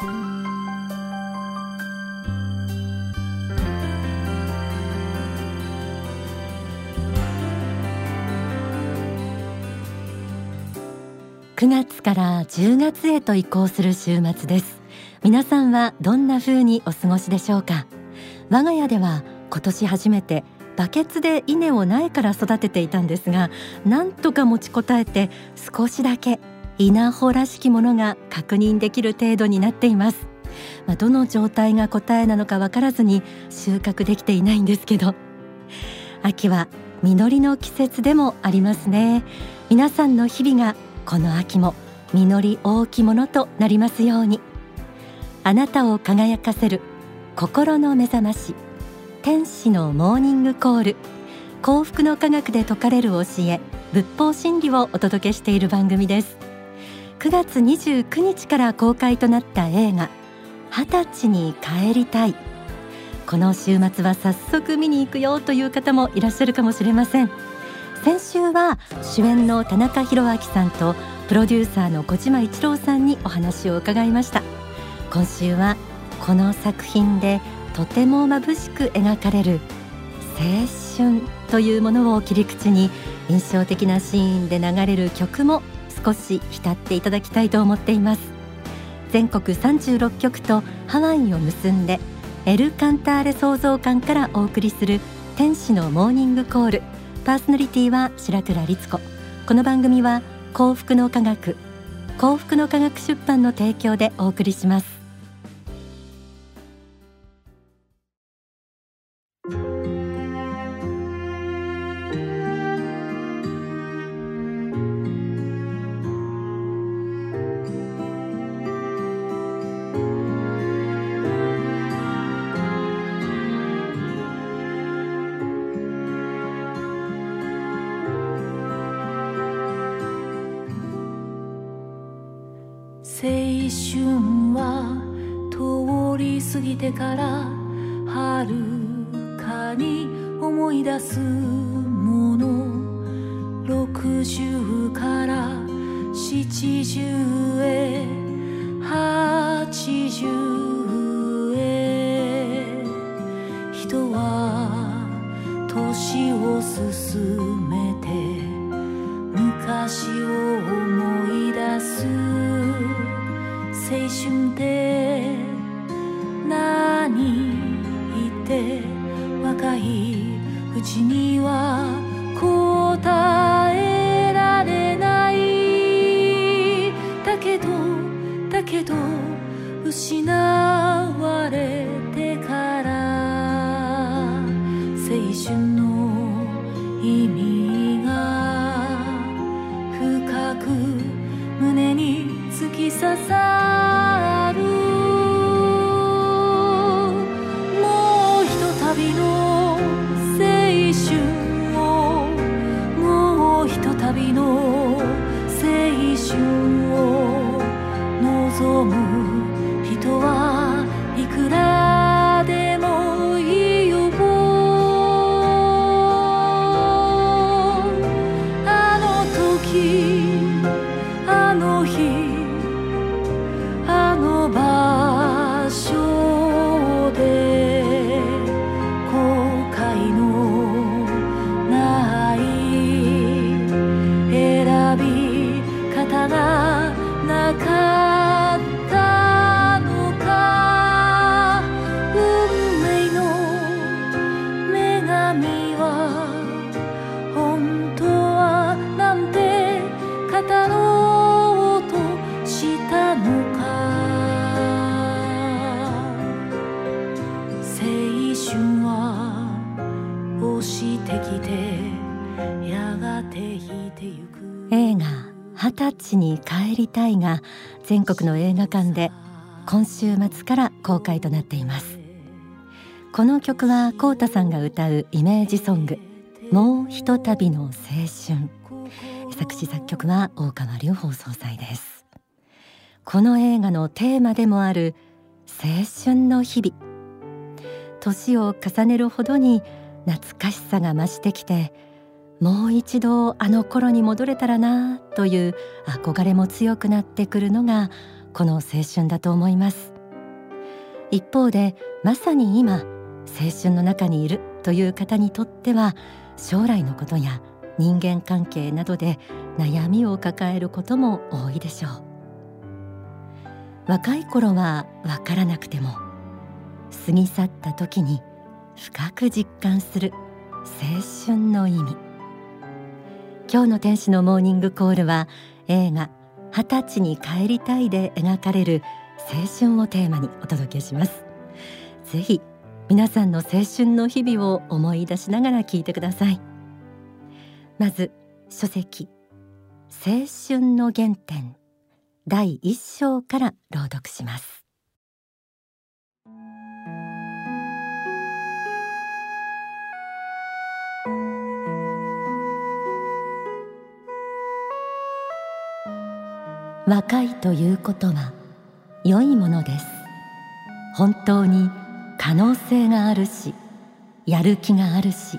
9月から10月へと移行する週末です。皆さんはどんな風にお過ごしでしょうか？我が家では今年初めてバケツで稲を苗から育てていたんですがなんとか持ちこたえて少しだけ稲穂らしきものが確認できる程度になっています。まあ、どの状態が答えなのかわからずに収穫できていないんですけど。秋は実りの季節でもありますね。皆さんの日々がこの秋も実り大きものとなりますように。あなたを輝かせる心の目覚まし。天使のモーニングコール。幸福の科学で説かれる教え。仏法真理をお届けしている番組です。9月29日から公開となった映画二十歳に帰りたい。この週末は早速見に行くよという方もいらっしゃるかもしれません。先週は主演の田中宏明さんとプロデューサーの小島一郎さんにお話を伺いました。今週はこの作品でとても眩しく描かれる青春というものを切り口に印象的なシーンで流れる曲も少し浸っていただきたいと思っています。全国36局とハワイを結んでエル・カンターレ創造館からお送りする天使のモーニングコール。パーソナリティは白倉律子。この番組は幸福の科学幸福の科学出版の提供でお送りします。春は通り過ぎてからはるかに思い出すもの。60から70へ80へ。人は年を進めて昔を青春って何言って若いうちに今週末から公開となっています。この曲はコウタさんが歌うイメージソングもうひとたびの青春。作詞作曲は大川隆法総裁です。この映画のテーマでもある青春の日々。年を重ねるほどに懐かしさが増してきてもう一度あの頃に戻れたらなという憧れも強くなってくるのがこの青春だと思います。一方でまさに今青春の中にいるという方にとっては将来のことや人間関係などで悩みを抱えることも多いでしょう。若い頃はわからなくても過ぎ去った時に深く実感する青春の意味。今日の天使のモーニングコールは映画二十歳に帰りたいで描かれる青春をテーマにお届けします。ぜひ皆さんの青春の日々を思い出しながら聞いてください。まず書籍青春の原点第一章から朗読します。若いということは良いものです。本当に可能性があるしやる気があるし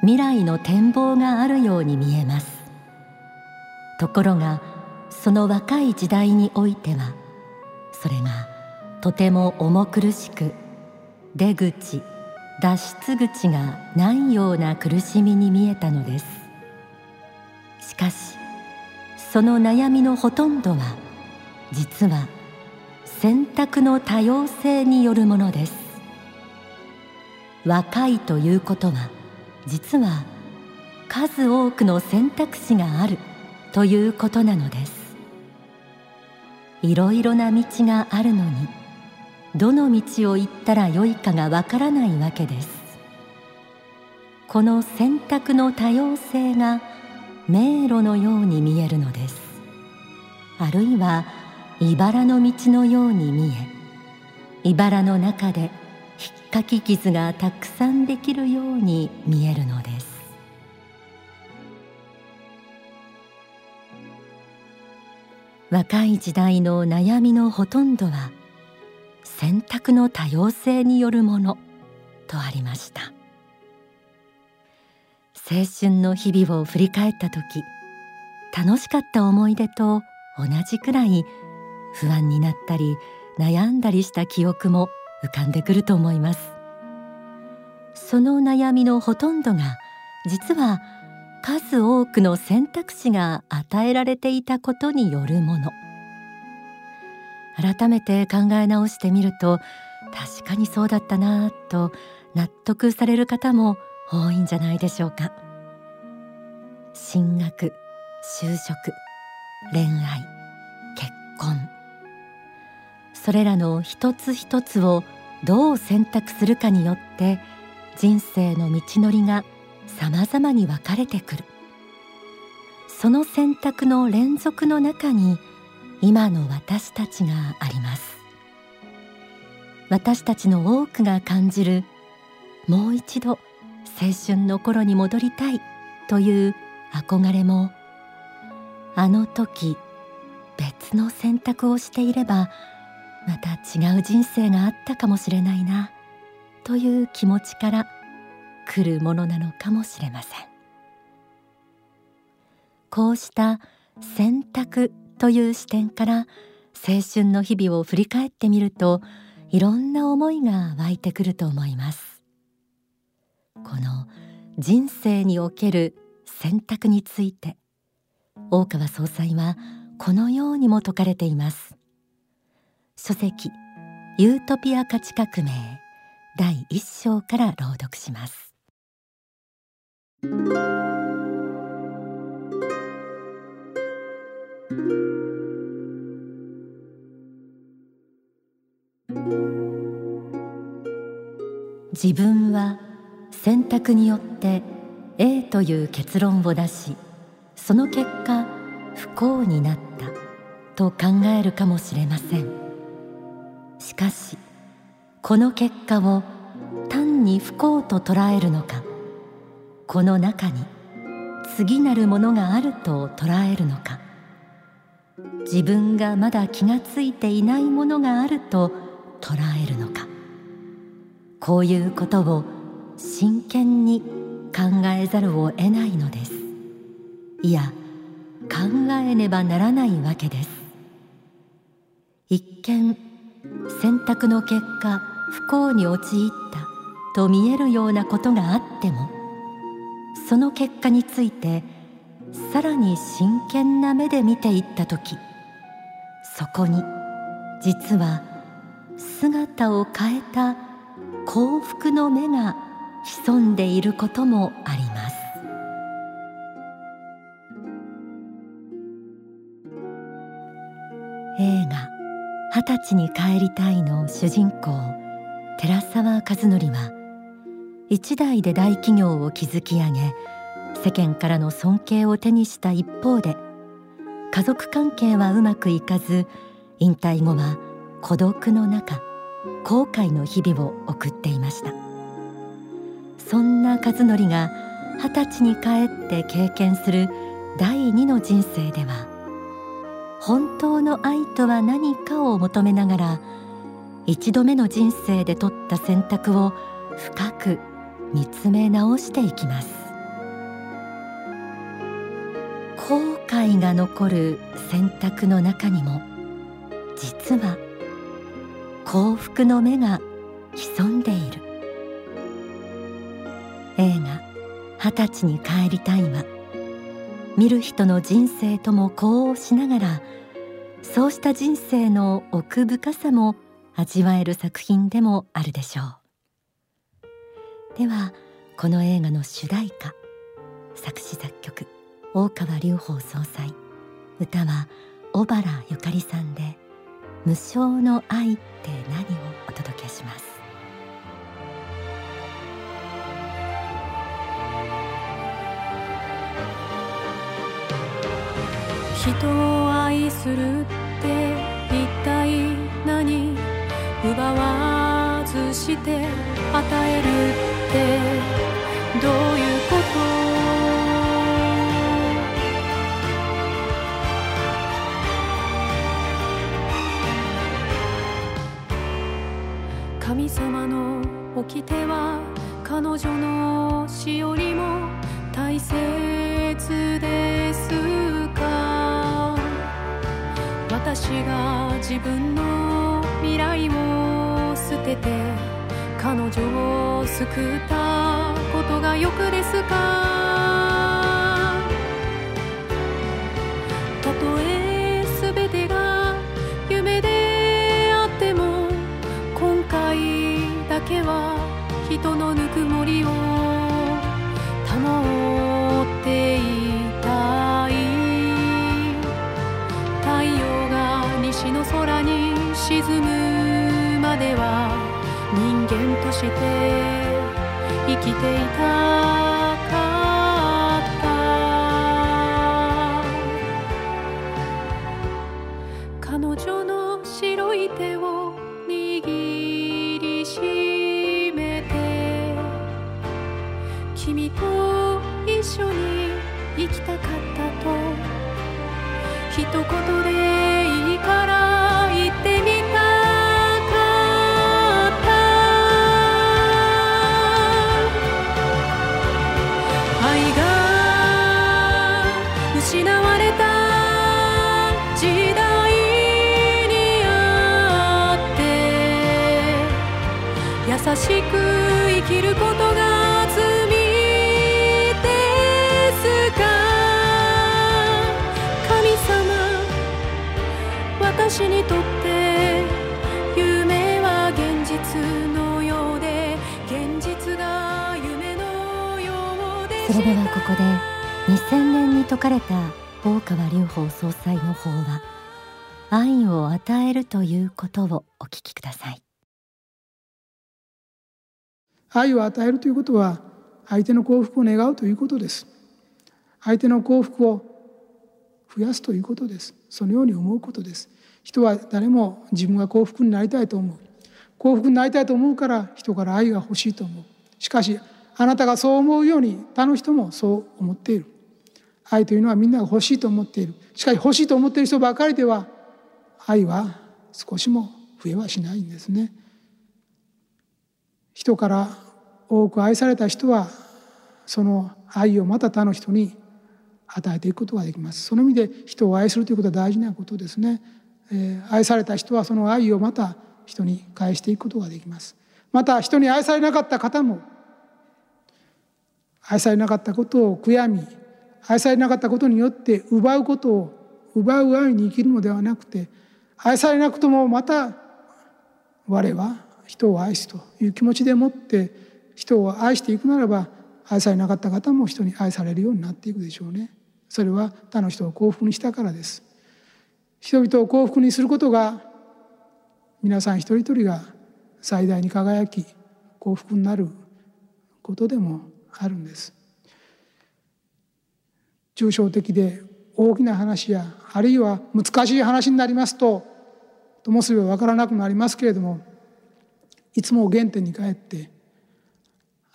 未来の展望があるように見えます。ところがその若い時代においてはそれがとても重苦しく出口脱出口がないような苦しみに見えたのです。しかしその悩みのほとんどは実は選択の多様性によるものです。若いということは実は数多くの選択肢があるということなのです。いろいろな道があるのにどの道を行ったらよいかがわからないわけです。この選択の多様性が迷路のように見えるのです。あるいは茨の道のように見え茨の中でひっかき傷がたくさんできるように見えるのです。若い時代の悩みのほとんどは選択の多様性によるものとありました。青春の日々を振り返った時楽しかった思い出と同じくらい不安になったり悩んだりした記憶も浮かんでくると思います。その悩みのほとんどが実は数多くの選択肢が与えられていたことによるもの。改めて考え直してみると確かにそうだったなぁと納得される方も多いんじゃないでしょうか。進学就職恋愛結婚。それらの一つ一つをどう選択するかによって人生の道のりが様々に分かれてくる。その選択の連続の中に今の私たちがあります。私たちの多くが感じるもう一度青春の頃に戻りたいという憧れもあの時別の選択をしていればまた違う人生があったかもしれないなという気持ちから来るものなのかもしれません。こうした選択という視点から青春の日々を振り返ってみるといろんな思いが湧いてくると思います。この人生における選択について大川総裁はこのようにも説かれています。書籍ユートピア価値革命第一章から朗読します。自分は選択によって A という結論を出しその結果不幸になったと考えるかもしれません。しかしこの結果を単に不幸と捉えるのかこの中に次なるものがあると捉えるのか自分がまだ気がついていないものがあると捉えるのかこういうことを真剣に考えざるを得ないのです。いや考えねばならないわけです。一見選択の結果不幸に陥ったと見えるようなことがあってもその結果についてさらに真剣な目で見ていった時そこに実は姿を変えた幸福の目が潜んでいることもあります。映画二十歳に帰りたいの主人公寺澤和則は一代で大企業を築き上げ世間からの尊敬を手にした一方で家族関係はうまくいかず引退後は孤独の中後悔の日々を送っていました。そんな和則が二十歳に帰って経験する第二の人生では本当の愛とは何かを求めながら一度目の人生で取った選択を深く見つめ直していきます。後悔が残る選択の中にも実は幸福の目が潜んでいる。映画二十歳に帰りたいは見る人の人生とも呼応しながらそうした人生の奥深さも味わえる作品でもあるでしょう。ではこの映画の主題歌作詞作曲大川隆法総裁。歌は小原ゆかりさんで無償の愛って何をお届けします。人を愛するって一体何奪わずして与えるってどういうこと神様の掟は彼女の死よりも大切で私が自分の未来を捨てて彼女を救ったことがよくですか？たとえ全てが夢であっても今回だけは人のぬくもりを人間として生きていたかった。彼女の白い手を握りしめて君と一緒に生きたかったと。一言でいいからしく生きることが罪ですか？神様私にとって夢は現実のようで現実が夢のようで。それではここで2000年に説かれた大川隆法総裁の法は愛を与えるということをお聞きください。愛を与えるということは相手の幸福を願うということです。相手の幸福を増やすということです。そのように思うことです。人は誰も自分が幸福になりたいと思う。幸福になりたいと思うから人から愛が欲しいと思う。しかしあなたがそう思うように他の人もそう思っている。愛というのはみんなが欲しいと思っている。しかし欲しいと思っている人ばかりでは愛は少しも増えはしないんですね。人から多く愛された人はその愛をまた他の人に与えていくことができます。その意味で人を愛するということは大事なことですね、えー愛された人はその愛をまた人に返していくことができます。また人に愛されなかった方も愛されなかったことを悔やみ愛されなかったことによって奪うことを奪う愛に生きるのではなくて愛されなくともまた我は人を愛すという気持ちでもって人を愛していくならば愛されなかった方も人に愛されるようになっていくでしょうね。それは他の人を幸福にしたからです。人々を幸福にすることが皆さん一人一人が最大に輝き幸福になることでもあるんです。抽象的で大きな話やあるいは難しい話になりますとともすれば分からなくなりますけれどもいつも原点に帰って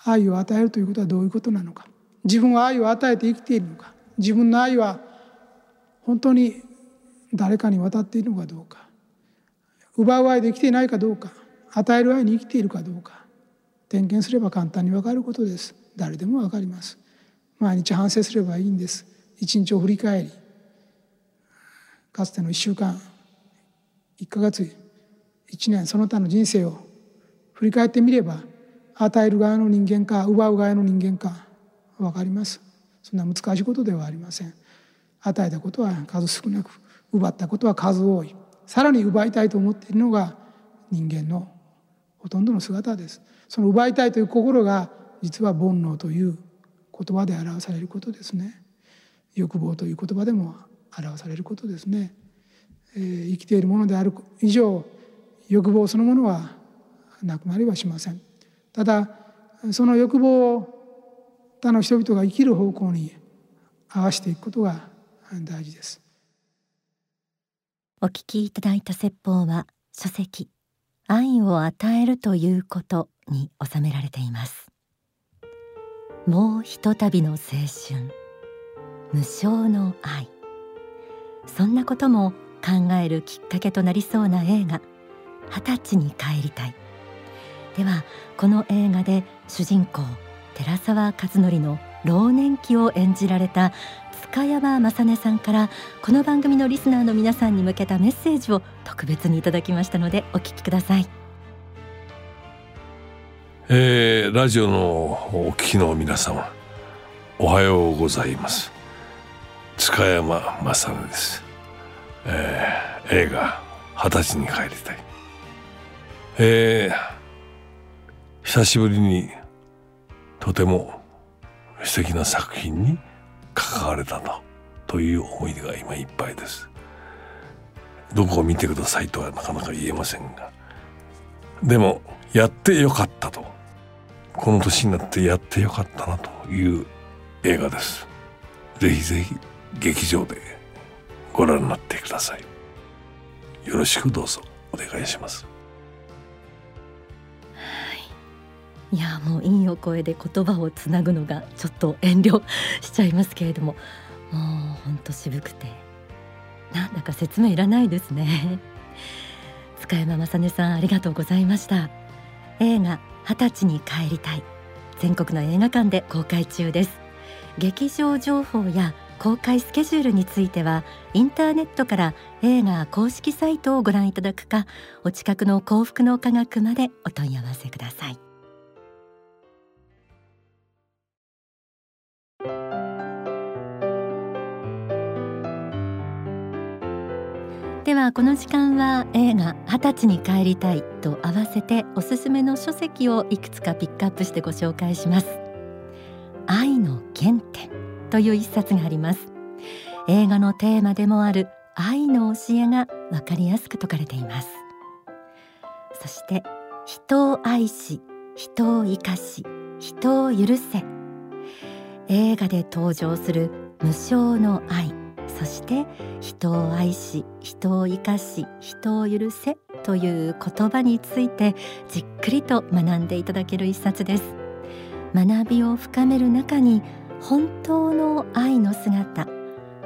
愛を与えるということはどういうことなのか。自分は愛を与えて生きているのか。自分の愛は本当に誰かに渡っているのかどうか。奪う愛で生きていないかどうか。与える愛に生きているかどうか。点検すれば簡単に分かることです。誰でも分かります。毎日反省すればいいんです。一日を振り返り。かつての1週間。1ヶ月。1年。その他の人生を振り返ってみれば与える側の人間か奪う側の人間か分かります。そんな難しいことではありません。与えたことは数少なく奪ったことは数多い。さらに奪いたいと思っているのが人間のほとんどの姿です。その奪いたいという心が実は煩悩という言葉で表されることですね。欲望という言葉でも表されることですね、えー、生きているものである以上欲望そのものはなくなりはしません。ただその欲望を他の人々が生きる方向に合わせていくことが大事です。お聞きいただいた説法は書籍愛を与えるということに収められています。もうひとたびの青春無償の愛。そんなことも考えるきっかけとなりそうな映画二十歳に帰りたい。ではこの映画で主人公寺澤和則の老年期を演じられた塚山雅音さんからこの番組のリスナーの皆さんに向けたメッセージを特別にいただきましたのでお聞きください、えー、ラジオのお聞きの皆様おはようございます。塚山雅音です、えー、映画二十歳に帰りたい。えー久しぶりにとても素敵な作品に関われたとという思い出が今いっぱいです。どこを見てくださいとはなかなか言えませんが。でもやってよかったと。この年になってやってよかったなという映画です。ぜひぜひ劇場でご覧になってください。よろしくどうぞお願いします。いやもういいお声で言葉をつなぐのがちょっと遠慮しちゃいますけれどももうほんと渋くて。なんだか説明いらないですね。塚山雅音さんありがとうございました。映画二十歳に帰りたい。全国の映画館で公開中です。劇場情報や公開スケジュールについてはインターネットから映画公式サイトをご覧いただくかお近くの幸福の科学までお問い合わせください。ではこの時間は映画二十歳に帰りたいと合わせておすすめの書籍をいくつかピックアップしてご紹介します。愛の原点という一冊があります。映画のテーマでもある愛の教えがわかりやすく説かれています。そして人を愛し人を生かし人を許せ。映画で登場する無償の愛。そして人を愛し人を生かし人を許せという言葉についてじっくりと学んでいただける一冊です。学びを深める中に本当の愛の姿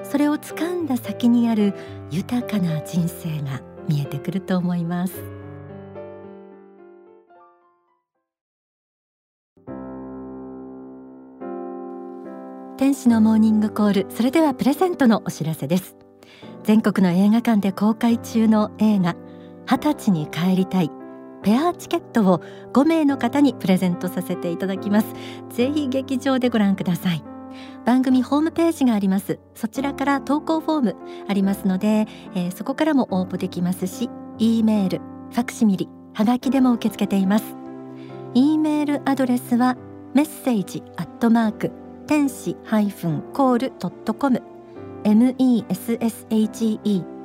それを掴んだ先にある豊かな人生が見えてくると思います。天使のモーニングコール。それではプレゼントのお知らせです。全国の映画館で公開中の映画二十歳に帰りたい。ペアチケットを5名の方にプレゼントさせていただきます。ぜひ劇場でご覧ください。番組ホームページがあります。そちらから投稿フォームありますので、えー、そこからも応募できますし E メールファクシミリはがきでも受け付けています。E メールアドレスはメッセージアットマーク天使ハイフンコールドットコム messhe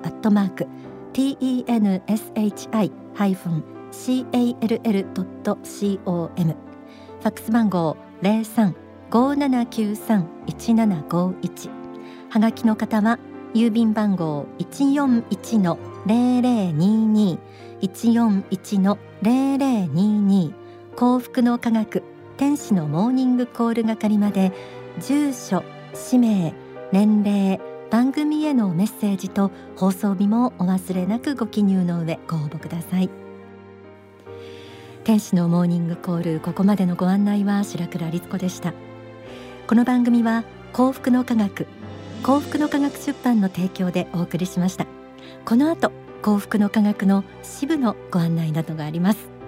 アットマーク tenshi ハイフン call ドット com ファックス番号零三五七九三一七五一。はがきの方は郵便番号一四一の零零二二。一四一の零零二二。幸福の科学天使のモーニングコール係まで住所氏名年齢番組へのメッセージと放送日もお忘れなくご記入の上ご応募ください。天使のモーニングコールここまでのご案内は白倉律子でした。この番組は幸福の科学幸福の科学出版の提供でお送りしました。この後幸福の科学の支部のご案内などがあります。